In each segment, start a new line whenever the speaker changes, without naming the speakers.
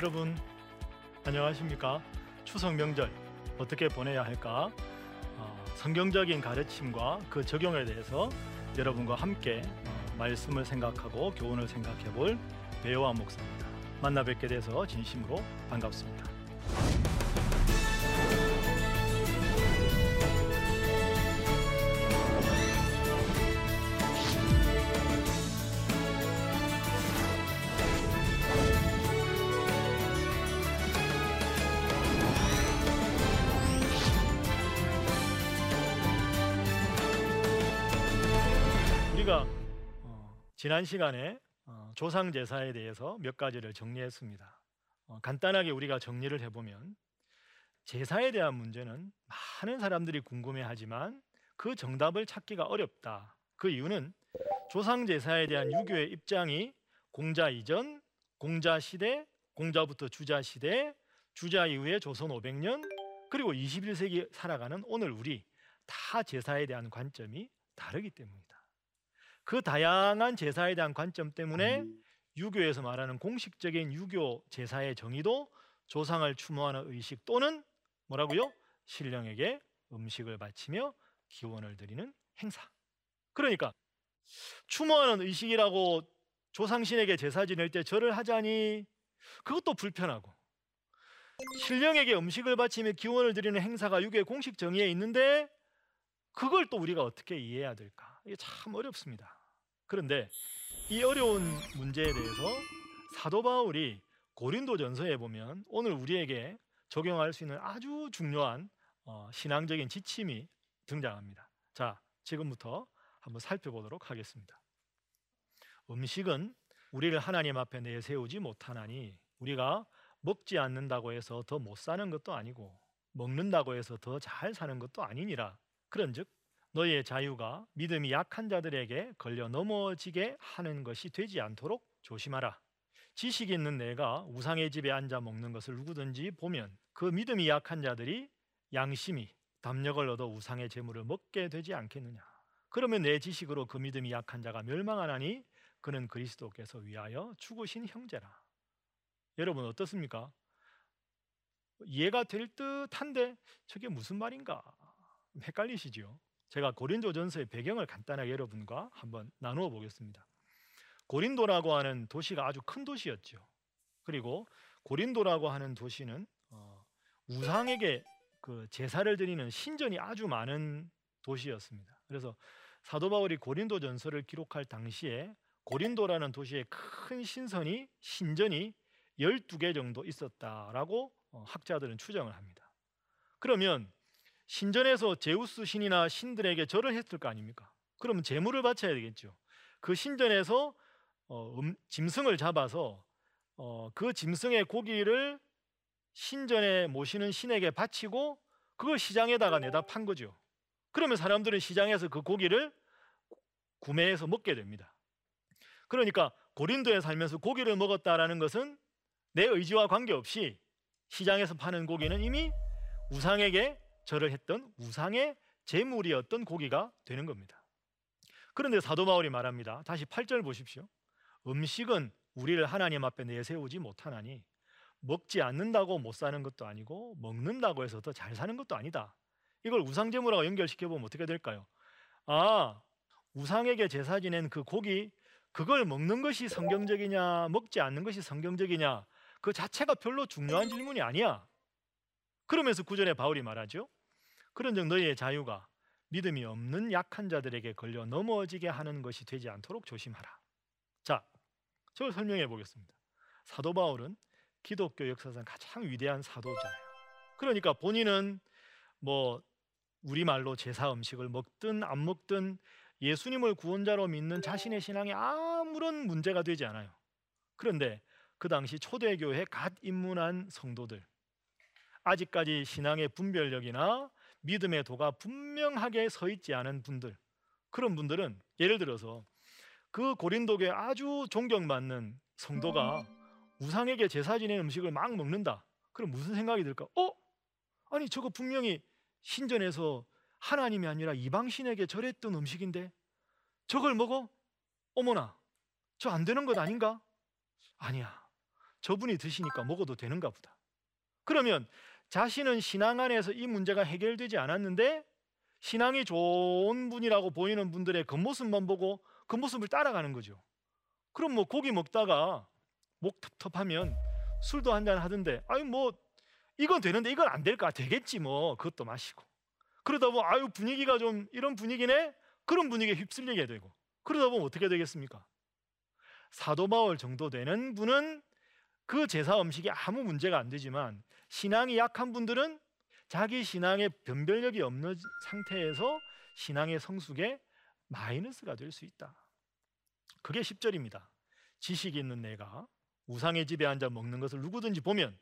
네, 여러분 안녕하십니까? 추석 명절 어떻게 보내야 할까? 어, 성경적인 가르침과 그 적용에 대해서 여러분과 함께 어, 말씀을 생각하고 교훈을 생각해 볼 배우와 목사입니다. 만나 뵙게 돼서 진심으로 반갑습니다. 지난 시간에 어, 조상 제사에 대해서 몇 가지를 정리했습니다. 어, 간단하게 우리가 정리를 해보면 제사에 대한 문제는 많은 사람들이 궁금해하지만 그 정답을 찾기가 어렵다. 그 이유는 조상 제사에 대한 유교의 입장이 공자 이전, 공자 시대, 공자부터 주자 시대, 주자 이후에 조선 500년 그리고 21세기 살아가는 오늘 우리 다 제사에 대한 관점이 다르기 때문이다. 그 다양한 제사에 대한 관점 때문에 유교에서 말하는 공식적인 유교 제사의 정의도 조상을 추모하는 의식 또는 뭐라고요? 신령에게 음식을 바치며 기원을 드리는 행사. 그러니까 추모하는 의식이라고 조상신에게 제사 지낼 때 절을 하자니 그것도 불편하고 신령에게 음식을 바치며 기원을 드리는 행사가 유교의 공식 정의에 있는데 그걸 또 우리가 어떻게 이해해야 될까? 이게 참 어렵습니다. 그런데 이 어려운 문제에 대해서 사도 바울이 고린도 전서에 보면 오늘 우리에게 적용할 수 있는 아주 중요한 어, 신앙적인 지침이 등장합니다. 자, 지금부터 한번 살펴보도록 하겠습니다. 음식은 우리를 하나님 앞에 내세우지 못하나니 우리가 먹지 않는다고 해서 더 못 사는 것도 아니고 먹는다고 해서 더 잘 사는 것도 아니니라. 그런즉 너희의 자유가 믿음이 약한 자들에게 걸려 넘어지게 하는 것이 되지 않도록 조심하라. 지식 있는 내가 우상의 집에 앉아 먹는 것을 누구든지 보면 그 믿음이 약한 자들이 양심이 담력을 얻어 우상의 재물을 먹게 되지 않겠느냐. 그러면 내 지식으로 그 믿음이 약한 자가 멸망하나니 그는 그리스도께서 위하여 죽으신 형제라. 여러분 어떻습니까? 이해가 될 듯한데 저게 무슨 말인가? 헷갈리시죠? 제가 고린도전서의 배경을 간단하게 여러분과 한번 나누어 보겠습니다. 고린도라고 하는 도시가 아주 큰 도시였죠. 그리고 고린도라고 하는 도시는 어, 우상에게 그 제사를 드리는 신전이 아주 많은 도시였습니다. 그래서 사도 바울이 고린도 전서를 기록할 당시에 고린도라는 도시에 큰 신선이 신전이 12개 정도 있었다라고 어, 학자들은 추정을 합니다. 그러면 신전에서 제우스 신이나 신들에게 절을 했을 거 아닙니까? 그러면 제물을 바쳐야 되겠죠. 그 신전에서 어, 음, 짐승을 잡아서 어, 그 짐승의 고기를 신전에 모시는 신에게 바치고 그걸 시장에다가 내다 판 거죠. 그러면 사람들은 시장에서 그 고기를 구매해서 먹게 됩니다. 그러니까 고린도에 살면서 고기를 먹었다라는 것은 내 의지와 관계없이 시장에서 파는 고기는 이미 우상에게 절을 했던 우상의 제물이었던 고기가 되는 겁니다. 그런데 사도 바울이 말합니다. 다시 8절 보십시오. 음식은 우리를 하나님 앞에 내세우지 못하나니 먹지 않는다고 못 사는 것도 아니고 먹는다고 해서 더 잘 사는 것도 아니다. 이걸 우상 제물하고 연결시켜 보면 어떻게 될까요? 아, 우상에게 제사 지낸 그 고기 그걸 먹는 것이 성경적이냐 먹지 않는 것이 성경적이냐 그 자체가 별로 중요한 질문이 아니야. 그러면서 구절에 바울이 말하죠. 그런즉 너희의 자유가 믿음이 없는 약한 자들에게 걸려 넘어지게 하는 것이 되지 않도록 조심하라. 자, 저를 설명해 보겠습니다. 사도 바울은 기독교 역사상 가장 위대한 사도잖아요. 그러니까 본인은 뭐 우리말로 제사 음식을 먹든 안 먹든 예수님을 구원자로 믿는 자신의 신앙에 아무런 문제가 되지 않아요. 그런데 그 당시 초대교회 갓 입문한 성도들 아직까지 신앙의 분별력이나 믿음의 도가 분명하게 서 있지 않은 분들 그런 분들은 예를 들어서 그 고린도교에 아주 존경받는 성도가 우상에게 제사 지낸 음식을 막 먹는다. 그럼 무슨 생각이 들까? 어? 아니 저거 분명히 신전에서 하나님이 아니라 이방신에게 절했던 음식인데 저걸 먹어? 어머나 저 안 되는 것 아닌가? 아니야 저분이 드시니까 먹어도 되는가 보다. 그러면 자신은 신앙 안에서 이 문제가 해결되지 않았는데 신앙이 좋은 분이라고 보이는 분들의 겉모습만 보고 그 모습을 따라가는 거죠. 그럼 뭐 고기 먹다가 목 텁텁하면 술도 한 잔 하던데 아유 뭐 이건 되는데 이건 안 될까? 되겠지 뭐. 그것도 마시고. 그러다 보면 아유 분위기가 좀 이런 분위기네? 그런 분위기에 휩쓸리게 되고. 그러다 보면 어떻게 되겠습니까? 사도 바울 정도 되는 분은 그 제사 음식이 아무 문제가 안 되지만 신앙이 약한 분들은 자기 신앙의 변별력이 없는 상태에서 신앙의 성숙에 마이너스가 될 수 있다. 그게 10절입니다. 지식이 있는 내가 우상의 집에 앉아 먹는 것을 누구든지 보면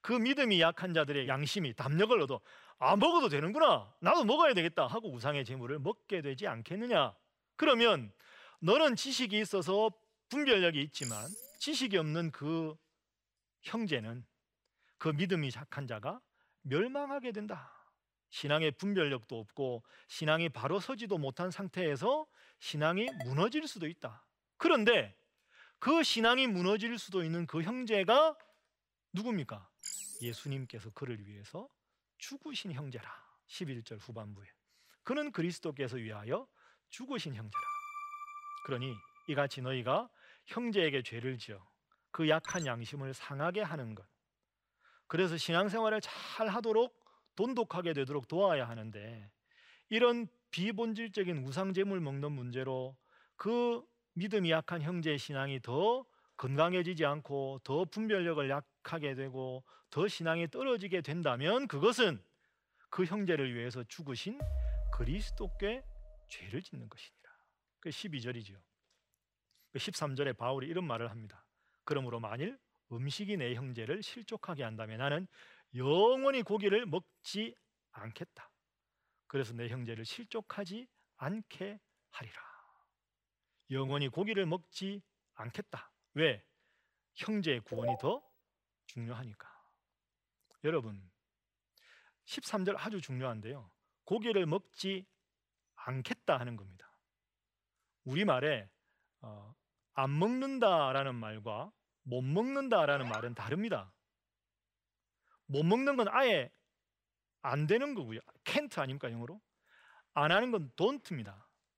그 믿음이 약한 자들의 양심이 담력을 얻어 아 먹어도 되는구나 나도 먹어야 되겠다 하고 우상의 재물을 먹게 되지 않겠느냐 그러면 너는 지식이 있어서 분별력이 있지만 지식이 없는 그 형제는 그 믿음이 약한 자가 멸망하게 된다 신앙의 분별력도 없고 신앙이 바로 서지도 못한 상태에서 신앙이 무너질 수도 있다 그런데 그 신앙이 무너질 수도 있는 그 형제가 누굽니까? 예수님께서 그를 위해서 죽으신 형제라. 11절 후반부에. 그는 그리스도께서 위하여 죽으신 형제라. 그러니 이같이 너희가 형제에게 죄를 지어 그 약한 양심을 상하게 하는 것. 그래서 신앙생활을 잘 하도록 돈독하게 되도록 도와야 하는데 이런 비본질적인 우상 제물 먹는 문제로 그 믿음이 약한 형제의 신앙이 더 건강해지지 않고 더 분별력을 약하게 되고 더 신앙이 떨어지게 된다면 그것은 그 형제를 위해서 죽으신 그리스도께 죄를 짓는 것이니라. 그 12절이지요. 그 13절에 바울이 이런 말을 합니다. 그러므로 만일 음식이 내 형제를 실족하게 한다면 나는 영원히 고기를 먹지 않겠다. 그래서 내 형제를 실족하지 않게 하리라. 영원히 고기를 먹지 않겠다. 왜? 형제의 구원이 더 중요하니까. 여러분, 13절 아주 중요한데요. 고기를 먹지 않겠다 하는 겁니다. 우리말에 어, 안 먹는다라는 말과 못 먹는다라는 말은 다릅니다. 못 먹는 건 아예 안 되는 거고요. can't 아닙니까 영어로? 안 하는 건 don't입니다.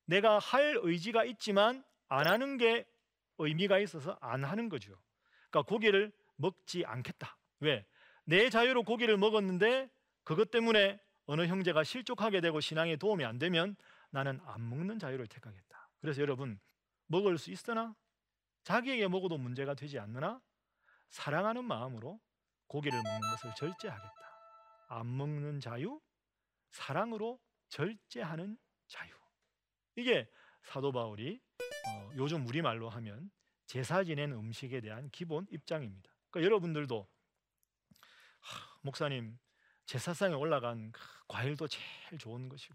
내가 할 의지가 있지만 안 하는 게 의미가 있어서 안 하는 거죠. 그러니까 고기를 먹지 않겠다. 왜? 내 자유로 고기를 먹었는데 그것 때문에 어느 형제가 실족하게 되고 신앙에 도움이 안 되면 나는 안 먹는 자유를 택하겠다. 그래서 여러분 먹을 수 있으나 자기에게 먹어도 문제가 되지 않느나 사랑하는 마음으로 고기를 먹는 것을 절제하겠다. 안 먹는 자유, 사랑으로 절제하는 자유. 이게 사도 바울이 어, 요즘 우리 말로 하면 제사 지낸 음식에 대한 기본 입장입니다. 그러니까 여러분들도 하, 목사님 제사상에 올라간 그 과일도 제일 좋은 것이고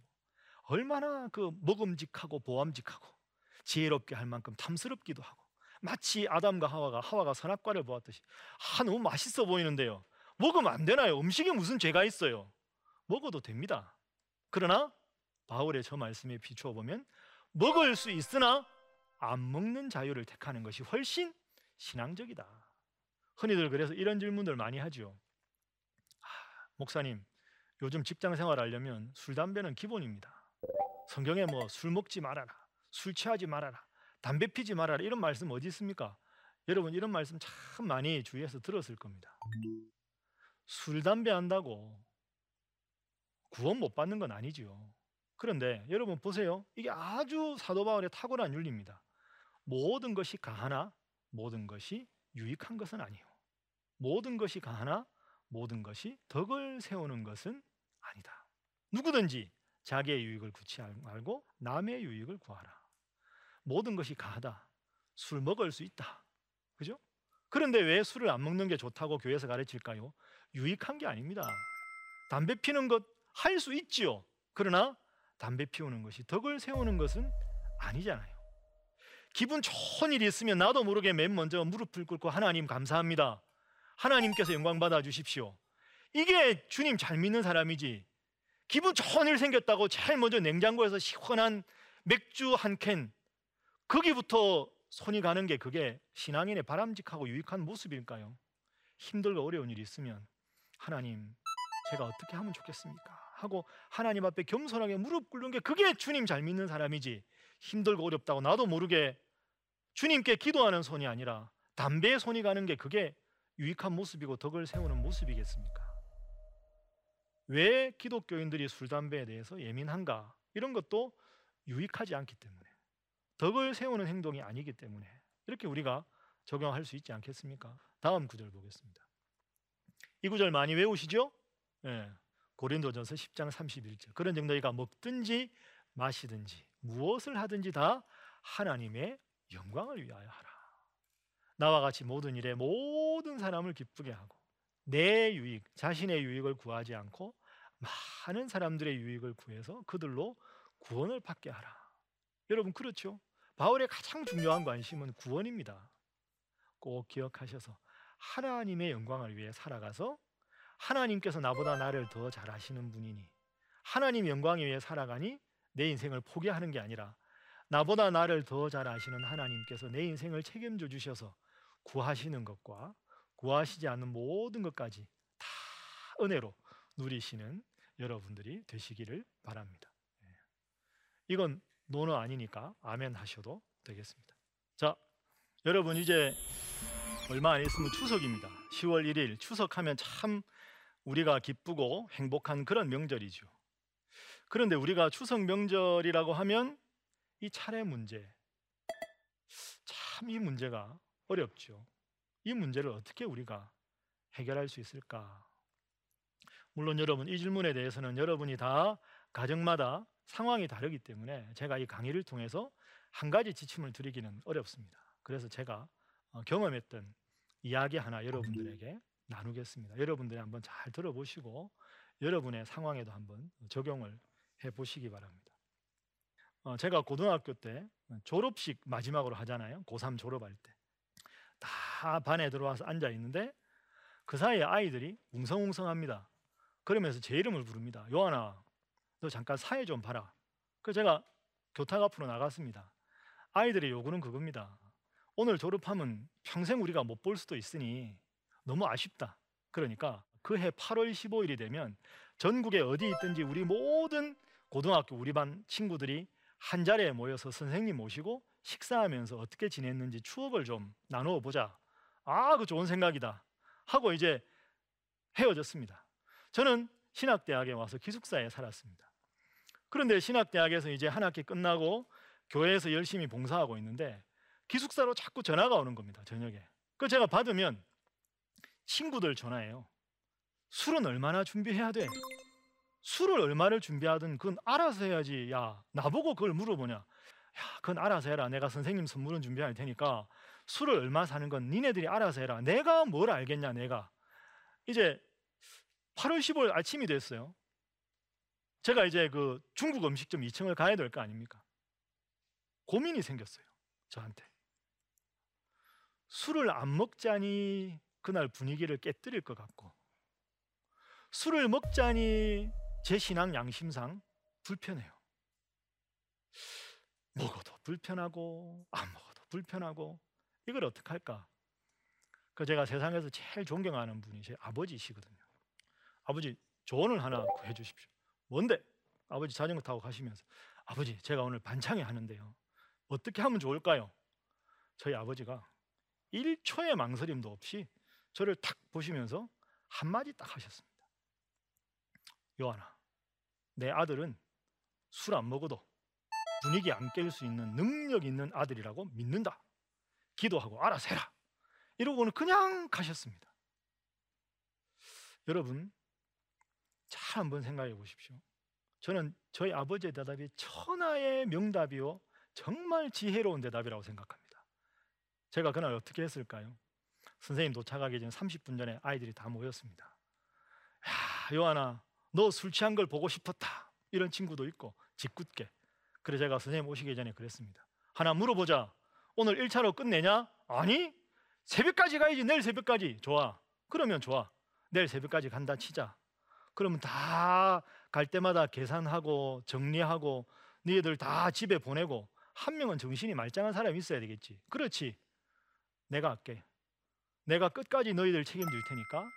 얼마나 그 먹음직하고 보암직하고 지혜롭게 할 만큼 탐스럽기도 하고 마치 아담과 하와가 하와가 선악과를 보았듯이 아 너무 맛있어 보이는데요. 먹으면 안 되나요? 음식에 무슨 죄가 있어요? 먹어도 됩니다. 그러나 바울의 저 말씀에 비추어 보면 먹을 수 있으나 안 먹는 자유를 택하는 것이 훨씬 신앙적이다. 흔히들 그래서 이런 질문들 많이 하죠. 아, 목사님, 요즘 직장 생활 하려면 술, 담배는 기본입니다. 성경에 뭐 술 먹지 말아라, 술 취하지 말아라, 담배 피지 말아라 이런 말씀 어디 있습니까? 여러분 이런 말씀 참 많이 주위에서 들었을 겁니다. 술, 담배 한다고 구원 못 받는 건 아니죠. 그런데 여러분 보세요. 이게 아주 사도 바울의 탁월한 윤리입니다. 모든 것이 가하나 모든 것이 유익한 것은 아니요. 모든 것이 가하나 모든 것이 덕을 세우는 것은 아니다. 누구든지 자기의 유익을 구치 말고 남의 유익을 구하라. 모든 것이 가하다. 술 먹을 수 있다. 그죠? 그런데 왜 술을 안 먹는 게 좋다고 교회에서 가르칠까요? 유익한 게 아닙니다. 담배 피는 것 할 수 있지요. 그러나 담배 피우는 것이 덕을 세우는 것은 아니잖아요. 기분 좋은 일이 있으면 나도 모르게 맨 먼저 무릎을 꿇고 하나님 감사합니다. 하나님께서 영광 받아 주십시오. 이게 주님 잘 믿는 사람이지. 기분 좋은 일 생겼다고 제일 먼저 냉장고에서 시원한 맥주 한 캔 거기부터 손이 가는 게 그게 신앙인의 바람직하고 유익한 모습일까요? 힘들고 어려운 일이 있으면 하나님 제가 어떻게 하면 좋겠습니까? 하고 하나님 앞에 겸손하게 무릎 꿇는 게 그게 주님 잘 믿는 사람이지 힘들고 어렵다고 나도 모르게 주님께 기도하는 손이 아니라 담배에 손이 가는 게 그게 유익한 모습이고 덕을 세우는 모습이겠습니까? 왜 기독교인들이 술 담배에 대해서 예민한가? 이런 것도 유익하지 않기 때문에 덕을 세우는 행동이 아니기 때문에 이렇게 우리가 적용할 수 있지 않겠습니까? 다음 구절 보겠습니다. 이 구절 많이 외우시죠? 예. 고린도전서 10장 31절. 그런 정도이가 먹든지 마시든지 무엇을 하든지 다 하나님의 영광을 위하여 하라. 나와 같이 모든 일에 모든 사람을 기쁘게 하고 내 유익, 자신의 유익을 구하지 않고 많은 사람들의 유익을 구해서 그들로 구원을 받게 하라. 여러분 그렇죠? 바울의 가장 중요한 관심은 구원입니다. 꼭 기억하셔서 하나님의 영광을 위해 살아가서 하나님께서 나보다 나를 더 잘하시는 분이니 하나님 영광을 위해 살아가니 내 인생을 포기하는 게 아니라 나보다 나를 더 잘 아시는 하나님께서 내 인생을 책임져 주셔서 구하시는 것과 구하시지 않는 모든 것까지 다 은혜로 누리시는 여러분들이 되시기를 바랍니다. 예. 이건 노는 아니니까 아멘 하셔도 되겠습니다. 자, 여러분 이제 얼마 안 있으면 추석입니다. 10월 1일 추석하면 참 우리가 기쁘고 행복한 그런 명절이죠. 그런데 우리가 추석 명절이라고 하면 이 차례 문제 참 이 문제가 어렵죠. 이 문제를 어떻게 우리가 해결할 수 있을까? 물론 여러분 이 질문에 대해서는 여러분이 다 가정마다 상황이 다르기 때문에 제가 이 강의를 통해서 한 가지 지침을 드리기는 어렵습니다. 그래서 제가 어, 경험했던 이야기 하나 여러분들에게 나누겠습니다. 여러분들이 한번 잘 들어보시고 여러분의 상황에도 한번 적용을 해 보시기 바랍니다. 어, 제가 고등학교 때 졸업식 마지막으로 하잖아요. 고3 졸업할 때. 다 반에 들어와서 앉아 있는데 그 사이에 아이들이 웅성웅성합니다. 그러면서 제 이름을 부릅니다. 요한아, 너 잠깐 사회 좀 봐라. 그 제가 교탁 앞으로 나갔습니다. 아이들의 요구는 그겁니다. 오늘 졸업하면 평생 우리가 못 볼 수도 있으니 너무 아쉽다. 그러니까 그 해 8월 15일이 되면 전국에 어디 있든지 우리 모든 고등학교 우리 반 친구들이 한 자리에 모여서 선생님 모시고 식사하면서 어떻게 지냈는지 추억을 좀 나누어 보자. 아, 그 좋은 생각이다. 하고 이제 헤어졌습니다. 저는 신학대학에 와서 기숙사에 살았습니다. 그런데 신학대학에서 이제 한 학기 끝나고 교회에서 열심히 봉사하고 있는데 기숙사로 자꾸 전화가 오는 겁니다. 저녁에. 그 제가 받으면 친구들 전화해요. 술은 얼마나 준비해야 돼? 술을 얼마를 준비하든 그건 알아서 해야지. 야, 나보고 그걸 물어보냐? 야, 그건 알아서 해라. 내가 선생님 선물은 준비할 테니까 술을 얼마 사는 건 니네들이 알아서 해라. 내가 뭘 알겠냐, 내가. 이제 8월 15일 아침이 됐어요. 제가 이제 그 중국 음식점 2층을 가야 될 거 아닙니까? 고민이 생겼어요. 저한테. 술을 안 먹자니 그날 분위기를 깨뜨릴 것 같고 술을 먹자니 제 신앙 양심상 불편해요. 먹어도 불편하고 안 먹어도 불편하고 이걸 어떻게 할까? 그 제가 세상에서 제일 존경하는 분이 제 아버지시거든요. 아버지 조언을 하나 해 주십시오. 뭔데? 아버지 자전거 타고 가시면서 아버지 제가 오늘 반창회 하는데요. 어떻게 하면 좋을까요? 저희 아버지가 1초의 망설임도 없이 저를 탁 보시면서 한마디 딱 하셨습니다. 요한아, 내 아들은 술 안 먹어도 분위기 안 깰 수 있는 능력 있는 아들이라고 믿는다. 기도하고 알아서 해라. 이러고는 그냥 가셨습니다. 여러분, 잘 한번 생각해 보십시오. 저는 저희 아버지의 대답이 천하의 명답이요. 정말 지혜로운 대답이라고 생각합니다. 제가 그날 어떻게 했을까요? 선생님 도착하기 전 30분 전에 아이들이 다 모였습니다. 야, 요한아, 너술 취한 걸 보고 싶었다. 이런 친구도 있고 짓궂게. 그래 제가 선생님 오시기 전에 그랬습니다. 하나 물어보자. 오늘 1차로 끝내냐? 아니? 새벽까지 가야지. 내일 새벽까지. 좋아. 그러면 좋아. 내일 새벽까지 간다 치자. 그러면 다 갈 때마다 계산하고 정리하고 너희들 다 집에 보내고 한 명은 정신이 말짱한 사람이 있어야 되겠지. 그렇지. 내가 할게. 내가 끝까지 너희들 책임질 테니까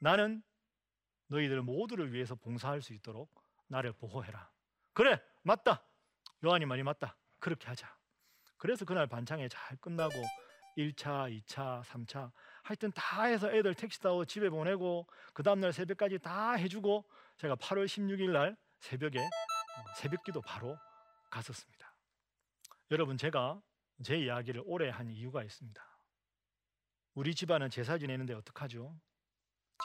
나는 너희들 모두를 위해서 봉사할 수 있도록 나를 보호해라. 그래, 맞다. 요한이 말이 맞다. 그렇게 하자. 그래서 그날 반창에 잘 끝나고 1차, 2차, 3차 하여튼 다 해서 애들 택시 타고 집에 보내고 그 다음날 새벽까지 다 해주고 제가 8월 16일 날 새벽에 어, 새벽기도 바로 갔었습니다. 여러분 제가 제 이야기를 오래 한 이유가 있습니다. 우리 집안은 제사 지내는데 어떡하죠?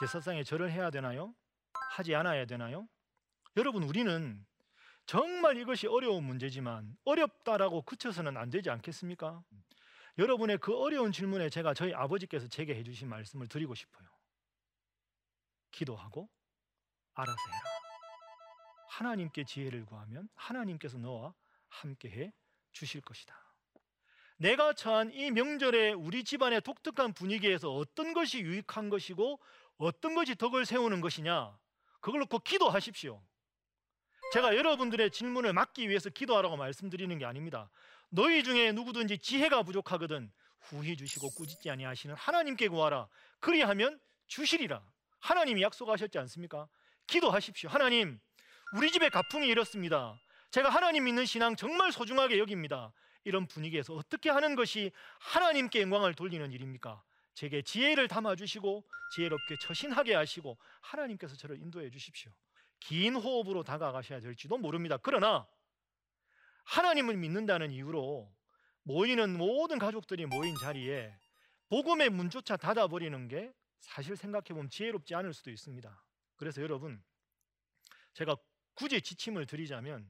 제사상에 절을 해야 되나요? 하지 않아야 되나요? 여러분 우리는 정말 이것이 어려운 문제지만 어렵다라고 그쳐서는 안 되지 않겠습니까? 여러분의 그 어려운 질문에 제가 저희 아버지께서 제게 해주신 말씀을 드리고 싶어요. 기도하고 알아서 해라. 하나님께 지혜를 구하면 하나님께서 너와 함께해 주실 것이다. 내가 처한 이 명절에 우리 집안의 독특한 분위기에서 어떤 것이 유익한 것이고 어떤 것이 덕을 세우는 것이냐 그걸 놓고 기도하십시오. 제가 여러분들의 질문을 막기 위해서 기도하라고 말씀드리는 게 아닙니다. 너희 중에 누구든지 지혜가 부족하거든 후히 주시고 꾸짖지 아니하시는 하나님께 구하라. 그리하면 주시리라. 하나님이 약속하셨지 않습니까? 기도하십시오. 하나님, 우리 집에 가풍이 이렇습니다. 제가 하나님 믿는 신앙 정말 소중하게 여깁니다. 이런 분위기에서 어떻게 하는 것이 하나님께 영광을 돌리는 일입니까? 제게 지혜를 담아 주시고 지혜롭게 처신하게 하시고 하나님께서 저를 인도해 주십시오. 긴 호흡으로 다가가셔야 될지도 모릅니다. 그러나 하나님을 믿는다는 이유로 모이는 모든 가족들이 모인 자리에 복음의 문조차 닫아버리는 게 사실 생각해보면 지혜롭지 않을 수도 있습니다. 그래서 여러분 제가 굳이 지침을 드리자면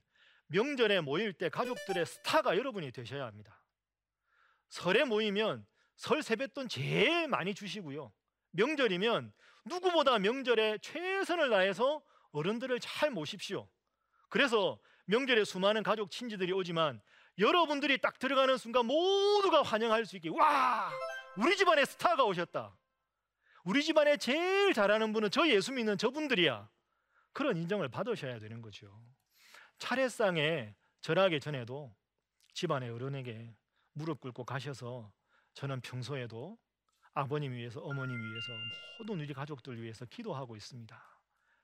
명절에 모일 때 가족들의 스타가 여러분이 되셔야 합니다. 설에 모이면 설 세뱃돈 제일 많이 주시고요. 명절이면 누구보다 명절에 최선을 다해서 어른들을 잘 모십시오. 그래서 명절에 수많은 가족 친지들이 오지만 여러분들이 딱 들어가는 순간 모두가 환영할 수 있게 와 우리 집안에 스타가 오셨다. 우리 집안에 제일 잘하는 분은 저 예수 믿는 저분들이야. 그런 인정을 받으셔야 되는 거죠. 차례상에 절하기 전에도 집안의 어른에게 무릎 꿇고 가셔서 저는 평소에도 아버님 위해서 어머님 위해서 모든 우리 가족들 위해서 기도하고 있습니다.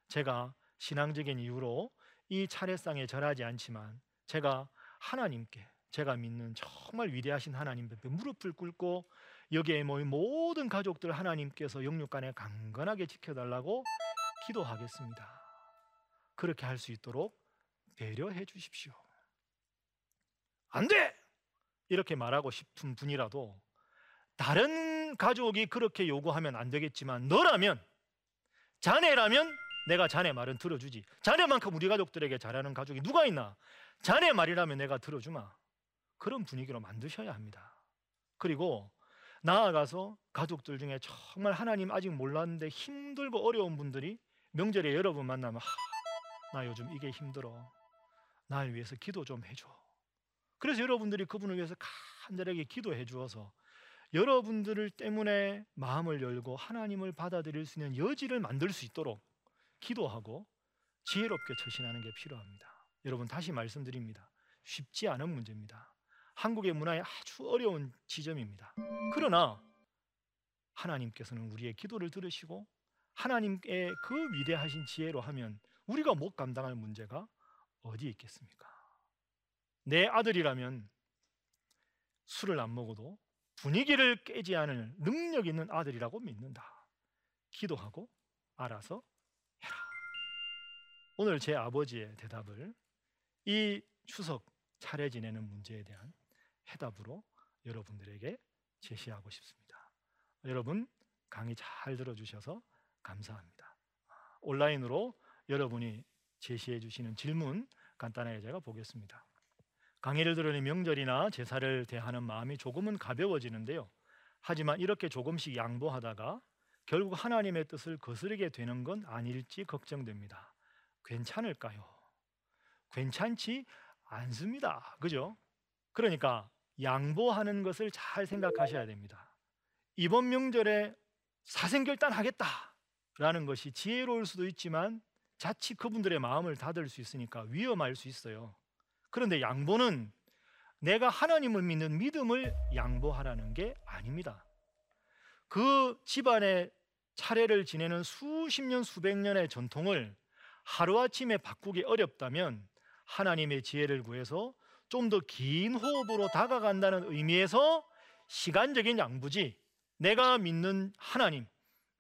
제가 신앙적인 이유로 이 차례상에 절하지 않지만 제가 하나님께 제가 믿는 정말 위대하신 하나님 앞에 무릎을 꿇고 여기에 모인 모든 가족들 하나님께서 영육간에 강건하게 지켜달라고 기도하겠습니다. 그렇게 할 수 있도록 배려해 주십시오. 안 돼! 이렇게 말하고 싶은 분이라도 다른 가족이 그렇게 요구하면 안 되겠지만 너라면 자네라면 내가 자네 말은 들어주지. 자네만큼 우리 가족들에게 잘하는 가족이 누가 있나? 자네 말이라면 내가 들어주마. 그런 분위기로 만드셔야 합니다. 그리고 나아가서 가족들 중에 정말 하나님 아직 몰랐는데 힘들고 어려운 분들이 명절에 여러분 만나면 하, 나 요즘 이게 힘들어. 날 위해서 기도 좀 해줘. 그래서 여러분들이 그분을 위해서 간절하게 기도해 주어서 여러분들을 때문에 마음을 열고 하나님을 받아들일 수 있는 여지를 만들 수 있도록 기도하고 지혜롭게 처신하는 게 필요합니다. 여러분 다시 말씀드립니다. 쉽지 않은 문제입니다. 한국의 문화의 아주 어려운 지점입니다. 그러나 하나님께서는 우리의 기도를 들으시고 하나님의 그 위대하신 지혜로 하면 우리가 못 감당할 문제가 어디 있겠습니까? 내 아들이라면 술을 안 먹어도 분위기를 깨지 않을 능력 있는 아들이라고 믿는다. 기도하고 알아서. 오늘 제 아버지의 대답을 이 추석 차례 지내는 문제에 대한 해답으로 여러분들에게 제시하고 싶습니다. 여러분 강의 잘 들어주셔서 감사합니다. 온라인으로 여러분이 제시해 주시는 질문 간단하게 제가 보겠습니다. 강의를 들으니 명절이나 제사를 대하는 마음이 조금은 가벼워지는데요. 하지만 이렇게 조금씩 양보하다가 결국 하나님의 뜻을 거스르게 되는 건 아닐지 걱정됩니다. 괜찮을까요? 괜찮지 않습니다. 그죠? 그러니까 양보하는 것을 잘 생각하셔야 됩니다. 이번 명절에 사생결단 하겠다라는 것이 지혜로울 수도 있지만 자칫 그분들의 마음을 닫을 수 있으니까 위험할 수 있어요. 그런데 양보는 내가 하나님을 믿는 믿음을 양보하라는 게 아닙니다. 그 집안의 차례를 지내는 수십 년 수백 년의 전통을 하루아침에 바꾸기 어렵다면 하나님의 지혜를 구해서 좀 더 긴 호흡으로 다가간다는 의미에서 시간적인 양보지 내가 믿는 하나님,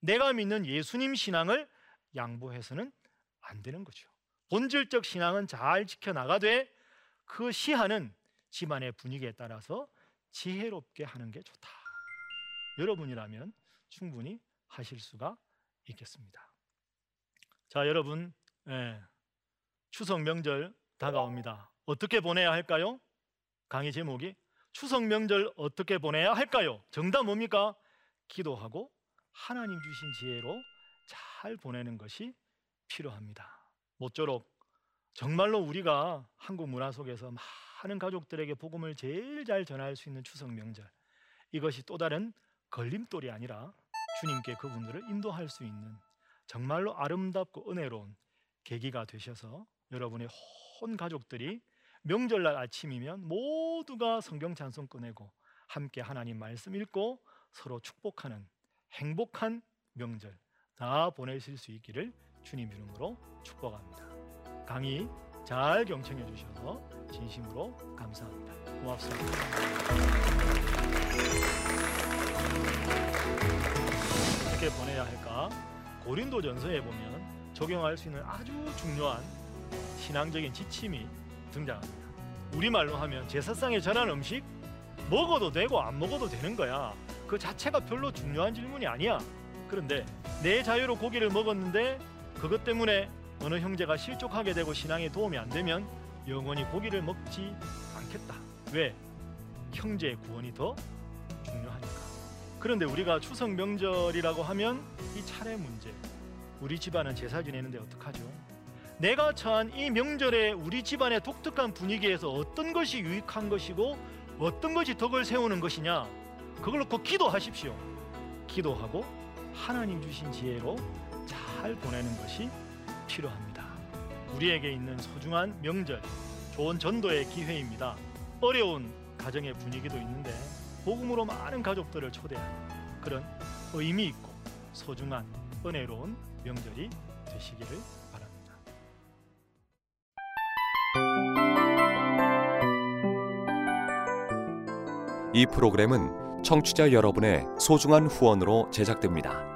내가 믿는 예수님 신앙을 양보해서는 안 되는 거죠. 본질적 신앙은 잘 지켜나가되 그 시한은 집안의 분위기에 따라서 지혜롭게 하는 게 좋다. 여러분이라면 충분히 하실 수가 있겠습니다. 자, 여러분, 예, 추석 명절 다가옵니다. 어떻게 보내야 할까요? 강의 제목이 추석 명절 어떻게 보내야 할까요? 정답 뭡니까? 기도하고 하나님 주신 지혜로 잘 보내는 것이 필요합니다. 모쪼록 정말로 우리가 한국 문화 속에서 많은 가족들에게 복음을 제일 잘 전할 수 있는 추석 명절 이것이 또 다른 걸림돌이 아니라 주님께 그분들을 인도할 수 있는 정말로 아름답고 은혜로운 계기가 되셔서 여러분의 온 가족들이 명절날 아침이면 모두가 성경 찬송 꺼내고 함께 하나님 말씀 읽고 서로 축복하는 행복한 명절 다 보내실 수 있기를 주님 이름으로 축복합니다. 강의 잘 경청해 주셔서 진심으로 감사합니다. 고맙습니다. 어떻게 보내야 할까? 고린도전서에 보면 적용할 수 있는 아주 중요한 신앙적인 지침이 등장합니다. 우리말로 하면 제사상에 전한 음식 먹어도 되고 안 먹어도 되는 거야. 그 자체가 별로 중요한 질문이 아니야. 그런데 내 자유로 고기를 먹었는데 그것 때문에 어느 형제가 실족하게 되고 신앙에 도움이 안 되면 영원히 고기를 먹지 않겠다. 왜? 형제의 구원이 더 중요하니까. 그런데 우리가 추석 명절이라고 하면 이 차례 문제. 우리 집안은 제사 지내는데 어떡하죠? 내가 처한 이 명절에 우리 집안의 독특한 분위기에서 어떤 것이 유익한 것이고 어떤 것이 덕을 세우는 것이냐 그걸 놓고 기도하십시오. 기도하고 하나님 주신 지혜로 잘 보내는 것이 필요합니다. 우리에게 있는 소중한 명절, 좋은 전도의 기회입니다. 어려운 가정의 분위기도 있는데 복음으로 많은 가족들을 초대하는 그런 의미 있고 소중한 은혜로운 명절이 되시기를 바랍니다.
이 프로그램은 청취자 여러분의 소중한 후원으로 제작됩니다.